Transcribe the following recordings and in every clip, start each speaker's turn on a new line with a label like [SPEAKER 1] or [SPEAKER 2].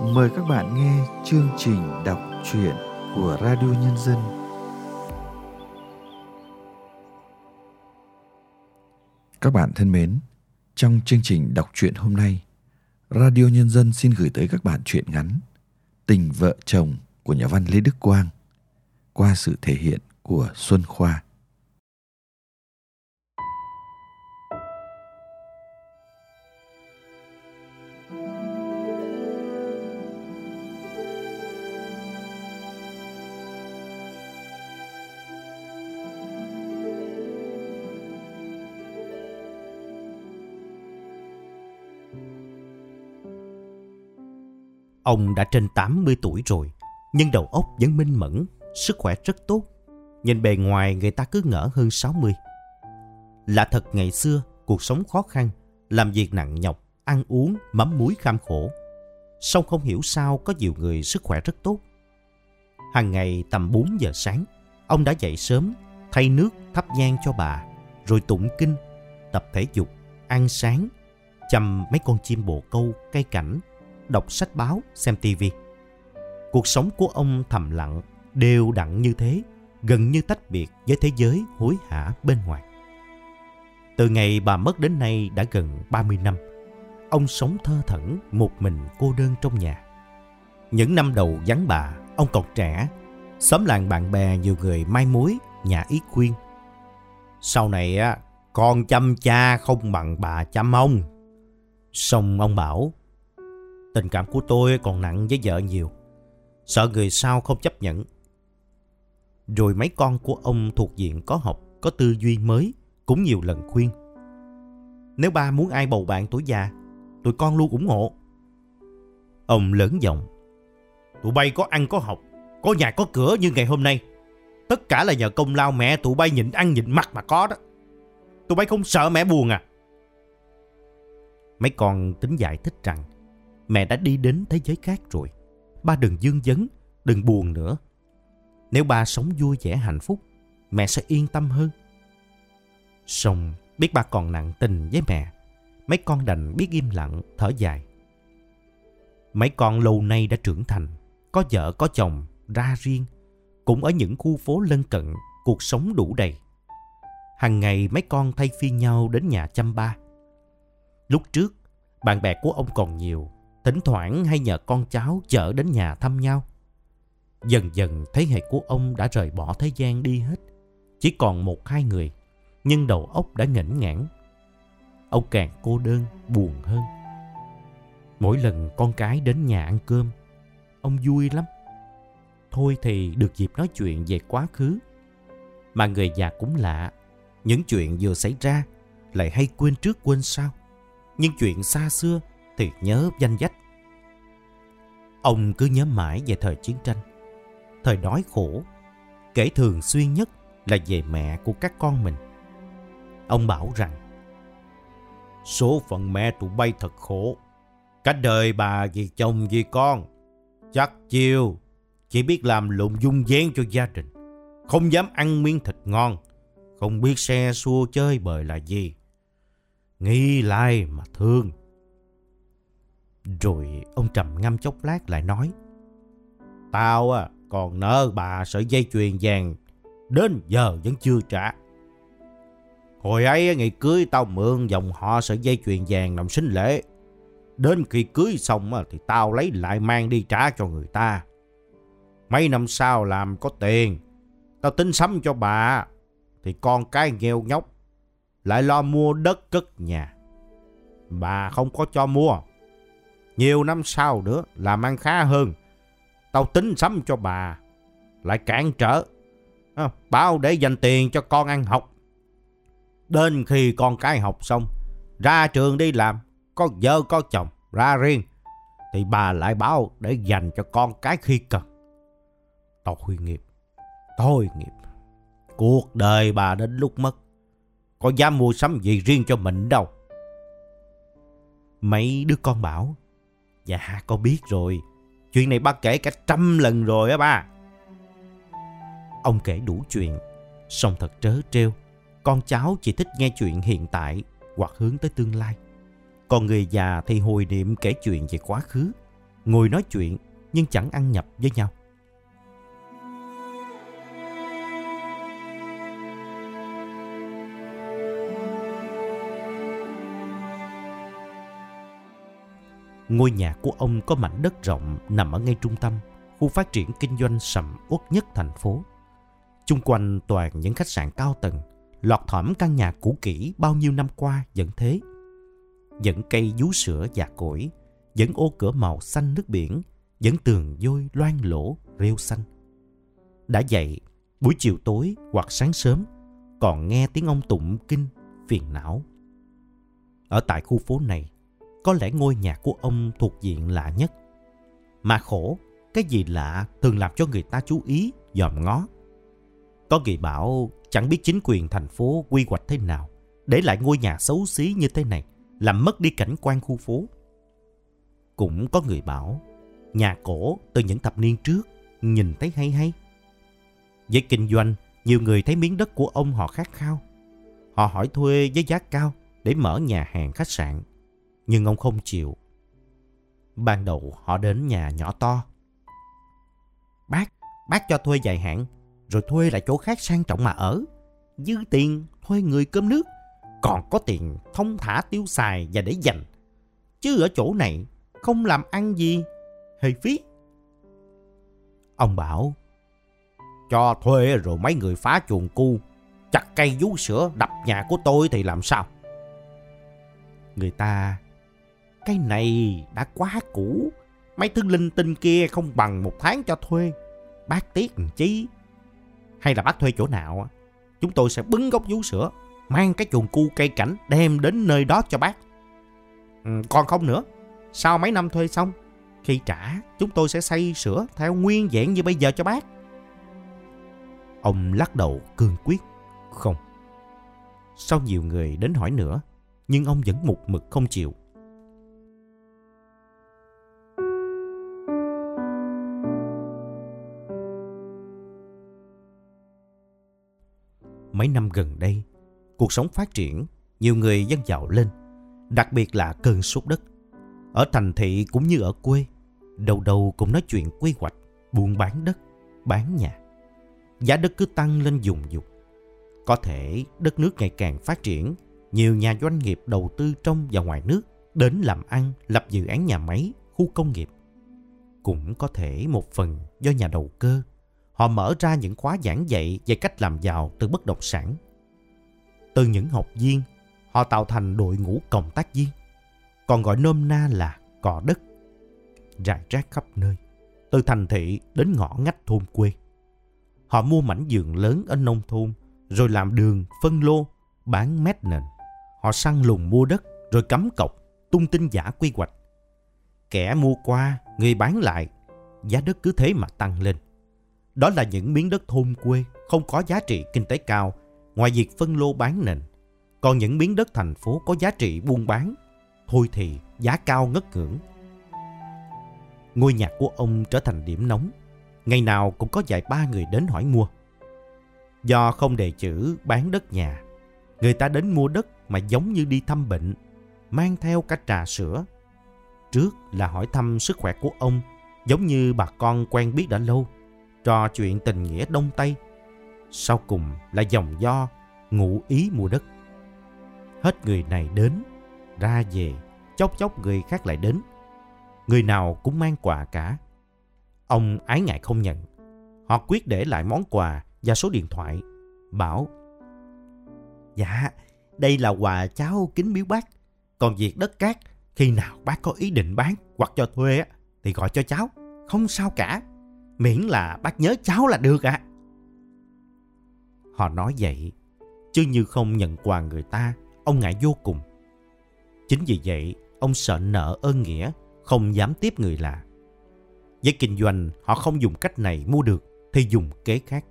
[SPEAKER 1] mời các bạn nghe chương trình đọc truyện của Radio Nhân dân. Các bạn thân mến, trong chương trình đọc truyện hôm nay, Radio Nhân dân xin gửi tới các bạn truyện ngắn Tình vợ chồng của nhà văn Lê Đức Quang qua sự thể hiện của Xuân Khoa.
[SPEAKER 2] Ông đã trên 80 tuổi rồi, nhưng đầu óc vẫn minh mẫn, sức khỏe rất tốt. Nhìn bề ngoài người ta cứ ngỡ hơn 60. Là thật ngày xưa, cuộc sống khó khăn, làm việc nặng nhọc, ăn uống, mắm muối kham khổ. Song không hiểu sao có nhiều người sức khỏe rất tốt. Hàng ngày tầm 4 giờ sáng, ông đã dậy sớm, thay nước, thắp nhang cho bà, rồi tụng kinh, tập thể dục, ăn sáng, chăm mấy con chim bồ câu, cây cảnh, đọc sách báo, xem tivi. Cuộc sống của ông thầm lặng, đều đặn như thế, gần như tách biệt với thế giới hối hả bên ngoài. Từ ngày bà mất đến nay đã gần 30 năm, ông sống thơ thẩn một mình cô đơn trong nhà. Những năm đầu vắng bà, ông còn trẻ, xóm làng bạn bè nhiều người mai mối, nhà ý khuyên. Sau này á, con chăm cha không bằng bà chăm ông. Xong ông bảo, tình cảm của tôi còn nặng với vợ nhiều. Sợ người sau không chấp nhận. Rồi mấy con của ông thuộc diện có học, có tư duy mới, cũng nhiều lần khuyên. Nếu ba muốn ai bầu bạn tuổi già, tụi con luôn ủng hộ. Ông lớn giọng. Tụi bay có ăn có học, có nhà có cửa như ngày hôm nay. Tất cả là nhờ công lao mẹ tụi bay nhịn ăn nhịn mặt mà có đó. Tụi bay không sợ mẹ buồn à? Mấy con tính giải thích rằng mẹ đã đi đến thế giới khác rồi. Ba đừng dương vấn, đừng buồn nữa. Nếu ba sống vui vẻ hạnh phúc, mẹ sẽ yên tâm hơn. Xong biết ba còn nặng tình với mẹ, mấy con đành biết im lặng, thở dài. Mấy con lâu nay đã trưởng thành, có vợ có chồng, ra riêng, cũng ở những khu phố lân cận, cuộc sống đủ đầy. Hằng ngày mấy con thay phiên nhau đến nhà chăm ba. Lúc trước, bạn bè của ông còn nhiều, thỉnh thoảng hay nhờ con cháu chở đến nhà thăm nhau. Dần dần thế hệ của ông đã rời bỏ thế gian đi hết. Chỉ còn một hai người, nhưng đầu óc đã nghỉnh ngãn. Ông càng cô đơn, buồn hơn. Mỗi lần con cái đến nhà ăn cơm, ông vui lắm. Thôi thì được dịp nói chuyện về quá khứ. Mà người già cũng lạ, những chuyện vừa xảy ra lại hay quên trước quên sau. Nhưng chuyện xa xưa thì nhớ danh dách. Ông cứ nhớ mãi về thời chiến tranh, thời đói khổ, kể thường xuyên nhất là về mẹ của các con mình. Ông bảo rằng, số phận mẹ tụi bay thật khổ. Cả đời bà vì chồng vì con, chắc chiêu, chỉ biết làm lộn dung dáng cho gia đình. Không dám ăn miếng thịt ngon, không biết xe xua chơi bời là gì. Nghĩ lại mà thương. Rồi ông trầm ngâm chốc lát lại nói. Tao à, còn nợ bà sợi dây chuyền vàng, đến giờ vẫn chưa trả. Hồi ấy ngày cưới tao mượn dòng họ sợi dây chuyền vàng làm sinh lễ. Đến khi cưới xong thì tao lấy lại mang đi trả cho người ta. Mấy năm sau làm có tiền, tao tính sắm cho bà, thì con cái nghèo nhóc, lại lo mua đất cất nhà. Bà không có cho mua. Nhiều năm sau nữa làm ăn khá hơn. Tao tính sắm cho bà. Lại cản trở. À, bảo để dành tiền cho con ăn học. Đến khi con cái học xong. Ra trường đi làm. Có vợ có chồng. Ra riêng. Thì bà lại bảo để dành cho con cái khi cần. Tội nghiệp. Tội nghiệp. Cuộc đời bà đến lúc mất. Có dám mua sắm gì riêng cho mình đâu. Mấy đứa con bảo Dạ con biết rồi. Chuyện này ba kể cả trăm lần rồi á ba. Ông kể đủ chuyện Xong thật trớ trêu, Con cháu chỉ thích nghe chuyện hiện tại Hoặc hướng tới tương lai. Còn người già thì hồi niệm kể chuyện về quá khứ, ngồi nói chuyện nhưng chẳng ăn nhập với nhau. Ngôi nhà của ông có mảnh đất rộng nằm ở ngay trung tâm, khu phát triển kinh doanh sầm uất nhất thành phố. Chung quanh toàn những khách sạn cao tầng, lọt thỏm căn nhà cũ kỹ bao nhiêu năm qua vẫn thế. Vẫn cây vú sữa già cỗi, vẫn ô cửa màu xanh nước biển, vẫn tường vôi loang lỗ rêu xanh. Đã dậy, buổi chiều tối hoặc sáng sớm, còn nghe tiếng ông tụng kinh phiền não. Ở tại khu phố này, có lẽ ngôi nhà của ông thuộc diện lạ nhất. Mà khổ, cái gì lạ thường làm cho người ta chú ý, dòm ngó. Có người bảo chẳng biết chính quyền thành phố quy hoạch thế nào để lại ngôi nhà xấu xí như thế này, làm mất đi cảnh quan khu phố. Cũng có người bảo nhà cổ từ những thập niên trước nhìn thấy hay hay. Với kinh doanh, nhiều người thấy miếng đất của ông họ khát khao. Họ hỏi thuê với giá cao để mở nhà hàng khách sạn nhưng ông không chịu. Ban đầu họ đến nhà nhỏ to. Bác, bác cho thuê dài hạn, rồi thuê lại chỗ khác sang trọng mà ở. Dư tiền thuê người cơm nước, còn có tiền thông thả tiêu xài và để dành. Chứ ở chỗ này không làm ăn gì, hơi phí. Ông bảo, cho thuê rồi mấy người phá chuồng cu, chặt cây vú sữa đập nhà của tôi thì làm sao? Người ta cái này đã quá cũ. Mấy thứ linh tinh kia không bằng một tháng cho thuê. Bác tiếc làm chi? Hay là bác thuê chỗ nào? Chúng tôi sẽ bứng gốc vú sữa, mang cái chuồng cu cây cảnh đem đến nơi đó cho bác. Ừ, còn không nữa, sau mấy năm thuê xong, khi trả, chúng tôi sẽ xây sửa theo nguyên dạng như bây giờ cho bác. Ông lắc đầu cương quyết. Không. Sau nhiều người đến hỏi nữa, nhưng ông vẫn mục mực không chịu. Mấy năm gần đây, cuộc sống phát triển, nhiều người dân giàu lên, đặc biệt là cơn sốt đất. Ở thành thị cũng như ở quê, đầu đầu cũng nói chuyện quy hoạch, buôn bán đất, bán nhà. Giá đất cứ tăng lên dùng dục. Có thể đất nước ngày càng phát triển, nhiều nhà doanh nghiệp đầu tư trong và ngoài nước đến làm ăn, lập dự án nhà máy, khu công nghiệp. Cũng có thể một phần do nhà đầu cơ họ mở ra những khóa giảng dạy về cách làm giàu từ bất động sản. Từ những học viên, họ tạo thành đội ngũ cộng tác viên, còn gọi nôm na là cò đất, rải rác khắp nơi, từ thành thị đến ngõ ngách thôn quê. Họ mua mảnh giường lớn ở nông thôn, rồi làm đường, phân lô, bán mét nền. Họ săn lùng mua đất, rồi cắm cọc, tung tin giả quy hoạch. Kẻ mua qua, người bán lại, giá đất cứ thế mà tăng lên. Đó là những miếng đất thôn quê không có giá trị kinh tế cao ngoài việc phân lô bán nền. Còn những miếng đất thành phố có giá trị buôn bán, thôi thì giá cao ngất ngưỡng. Ngôi nhà của ông trở thành điểm nóng. Ngày nào cũng có vài ba người đến hỏi mua. Do không đề chữ bán đất nhà, người ta đến mua đất mà giống như đi thăm bệnh, mang theo cả trà sữa. Trước là hỏi thăm sức khỏe của ông, giống như bà con quen biết đã lâu trò chuyện tình nghĩa Đông Tây. Sau cùng là dòng do ngụ ý mua đất. Hết người này đến, ra về, chốc chốc người khác lại đến. Người nào cũng mang quà cả. Ông ái ngại không nhận. Họ quyết để lại món quà và số điện thoại. Bảo, Dạ, đây là quà cháu kính biếu bác. Còn việc đất cát, khi nào bác có ý định bán hoặc cho thuê thì gọi cho cháu. Không sao cả. Miễn là bác nhớ cháu là được ạ. À. Họ nói vậy, chứ như không nhận quà người ta, ông ngại vô cùng. Chính vì vậy, ông sợ nợ ơn nghĩa, không dám tiếp người lạ. Với kinh doanh, họ không dùng cách này mua được, thì dùng kế khác.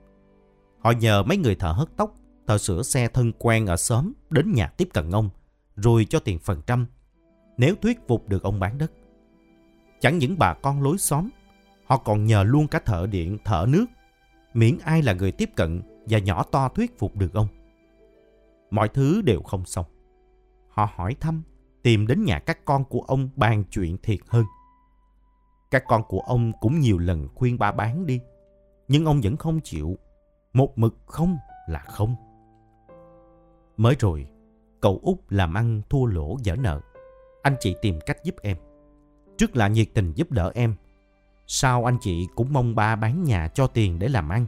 [SPEAKER 2] Họ nhờ mấy người thợ hớt tóc, thợ sửa xe thân quen ở xóm đến nhà tiếp cận ông, rồi cho tiền phần trăm, nếu thuyết phục được ông bán đất. Chẳng những bà con lối xóm Họ còn nhờ luôn cả thợ điện, thợ nước, miễn ai là người tiếp cận và nhỏ to thuyết phục được ông. Mọi thứ đều không xong. Họ hỏi thăm, tìm đến nhà các con của ông bàn chuyện thiệt hơn. Các con của ông cũng nhiều lần khuyên ba bán đi. Nhưng ông vẫn không chịu. Một mực không là không. Mới rồi, cậu út làm ăn thua lỗ dở nợ. Anh chị tìm cách giúp em. Trước là nhiệt tình giúp đỡ em. Sau anh chị cũng mong ba bán nhà cho tiền để làm ăn.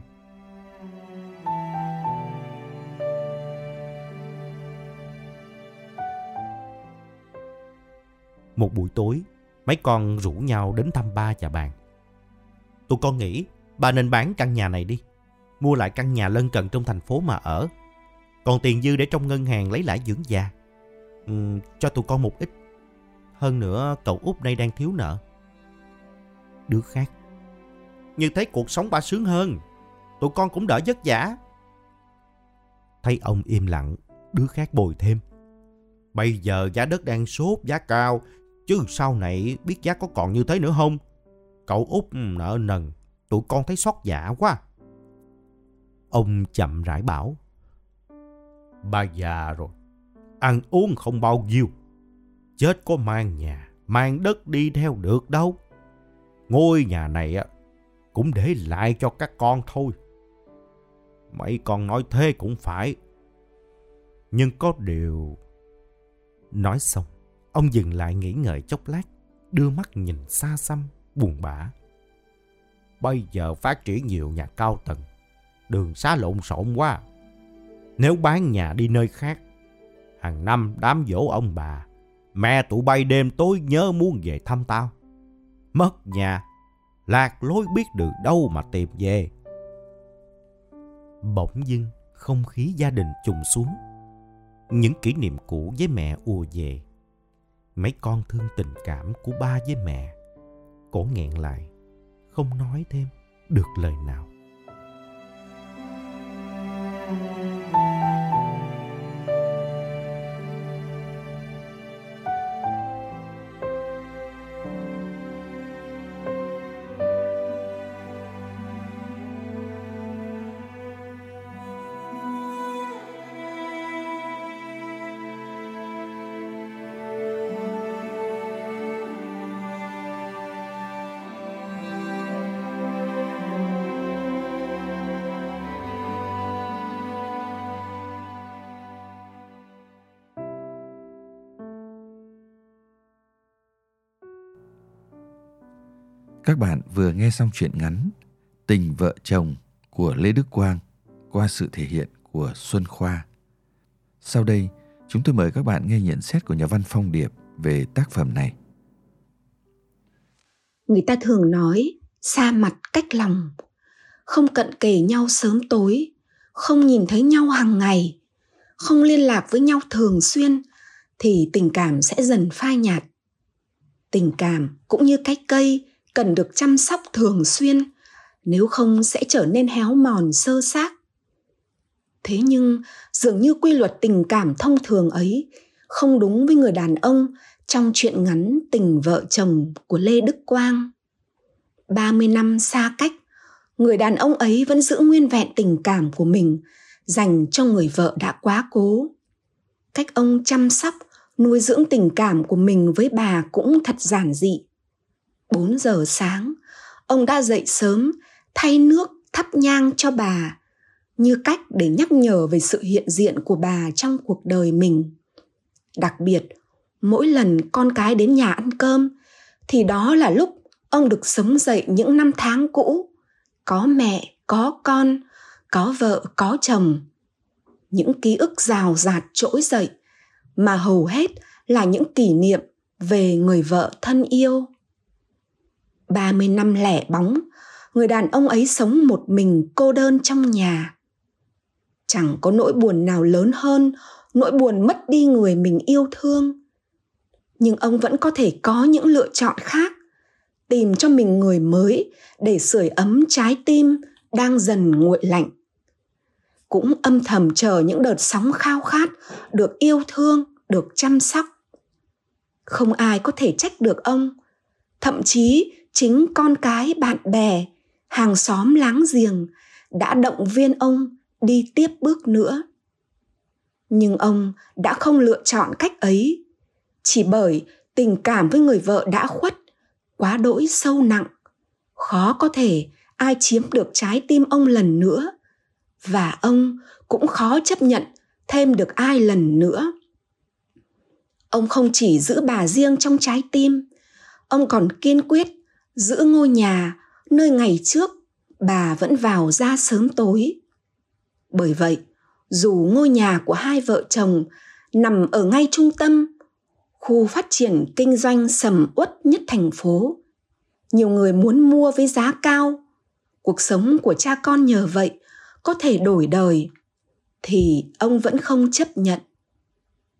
[SPEAKER 2] Một buổi tối, mấy con rủ nhau đến thăm ba và bạn. Tụi con nghĩ ba nên bán căn nhà này đi. Mua lại căn nhà lân cận trong thành phố mà ở. Còn tiền dư để trong ngân hàng lấy lãi dưỡng già. Ừ, cho tụi con một ít. Hơn nữa cậu út đây đang thiếu nợ. Đứa khác. Như thế cuộc sống ba sướng hơn. Tụi con cũng đỡ vất vả. Thấy ông im lặng, đứa khác bồi thêm. Bây giờ giá đất đang sốt giá cao Chứ sau này biết giá có còn như thế nữa không? Cậu út nợ nần, tụi con thấy xót dạ quá. Ông chậm rãi bảo. Ba già rồi, ăn uống không bao nhiêu. Chết có mang nhà, mang đất đi theo được đâu. Ngôi nhà này cũng để lại cho các con thôi. Mấy con nói thế cũng phải. Nhưng có điều... Nói xong, Ông dừng lại nghĩ ngợi chốc lát, đưa mắt nhìn xa xăm, buồn bã. Bây giờ phát triển nhiều nhà cao tầng, đường xá lộn xộn quá. Nếu bán nhà đi nơi khác, hàng năm đám dỗ ông bà, mẹ tụi bay đêm tối nhớ muốn về thăm tao. Mất nhà, lạc lối biết được đâu mà tìm về. Bỗng dưng, không khí gia đình trùng xuống. Những kỷ niệm cũ với mẹ ùa về mấy con thương tình cảm của ba với mẹ cổ nghẹn lại không nói thêm được lời nào
[SPEAKER 1] Các bạn vừa nghe xong chuyện ngắn Tình vợ chồng của Lê Đức Quang qua sự thể hiện của Xuân Khoa. Sau đây, chúng tôi mời các bạn nghe nhận xét của nhà văn Phong Điệp về tác phẩm này.
[SPEAKER 3] Người ta thường nói xa mặt cách lòng, không cận kề nhau sớm tối, không nhìn thấy nhau hàng ngày, không liên lạc với nhau thường xuyên thì tình cảm sẽ dần phai nhạt. Tình cảm cũng như cái cây cần được chăm sóc thường xuyên nếu không sẽ trở nên héo mòn sơ xác thế nhưng dường như quy luật tình cảm thông thường ấy không đúng với người đàn ông trong chuyện ngắn tình vợ chồng của Lê Đức Quang. 30 năm xa cách, người đàn ông ấy vẫn giữ nguyên vẹn tình cảm của mình dành cho người vợ đã quá cố. Cách ông chăm sóc, nuôi dưỡng tình cảm của mình với bà cũng thật giản dị. 4 giờ sáng, ông đã dậy sớm, thay nước, thắp nhang cho bà, như cách để nhắc nhở về sự hiện diện của bà trong cuộc đời mình. Đặc biệt, mỗi lần con cái đến nhà ăn cơm, thì đó là lúc ông được sống dậy những năm tháng cũ, có mẹ, có con, có vợ, có chồng. Những ký ức rào rạt trỗi dậy, mà hầu hết là những kỷ niệm về người vợ thân yêu. 30 năm lẻ bóng, người đàn ông ấy sống một mình cô đơn trong nhà. Chẳng có nỗi buồn nào lớn hơn nỗi buồn mất đi người mình yêu thương. Nhưng ông vẫn có thể có những lựa chọn khác, tìm cho mình người mới để sưởi ấm trái tim đang dần nguội lạnh. Cũng âm thầm chờ những đợt sóng khao khát được yêu thương, được chăm sóc. Không ai có thể trách được ông, thậm chí chính con cái bạn bè, hàng xóm láng giềng đã động viên ông đi tiếp bước nữa. Nhưng ông đã không lựa chọn cách ấy, chỉ bởi tình cảm với người vợ đã khuất, quá đỗi sâu nặng. Khó có thể ai chiếm được trái tim ông lần nữa, và ông cũng khó chấp nhận thêm được ai lần nữa. Ông không chỉ giữ bà riêng trong trái tim, ông còn kiên quyết giữ ngôi nhà nơi ngày trước bà vẫn vào ra sớm tối. Bởi vậy, dù ngôi nhà của hai vợ chồng nằm ở ngay trung tâm, khu phát triển kinh doanh sầm uất nhất thành phố, nhiều người muốn mua với giá cao, cuộc sống của cha con nhờ vậy có thể đổi đời, thì ông vẫn không chấp nhận.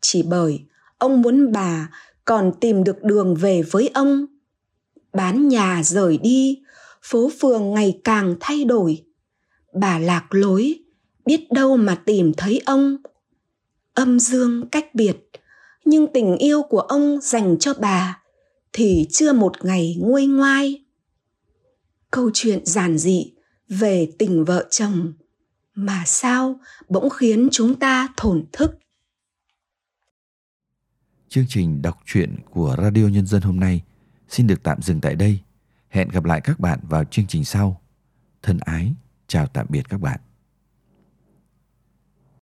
[SPEAKER 3] Chỉ bởi ông muốn bà còn tìm được đường về với ông bán nhà rời đi, phố phường ngày càng thay đổi. Bà lạc lối biết đâu mà tìm thấy ông. Âm dương cách biệt, nhưng tình yêu của ông dành cho bà thì chưa một ngày nguôi ngoai. Câu chuyện giản dị về tình vợ chồng mà sao bỗng khiến chúng ta thổn thức.
[SPEAKER 1] Chương trình đọc truyện của radio nhân dân hôm nay xin được tạm dừng tại đây. Hẹn gặp lại các bạn vào chương trình sau. Thân ái, chào tạm biệt các bạn.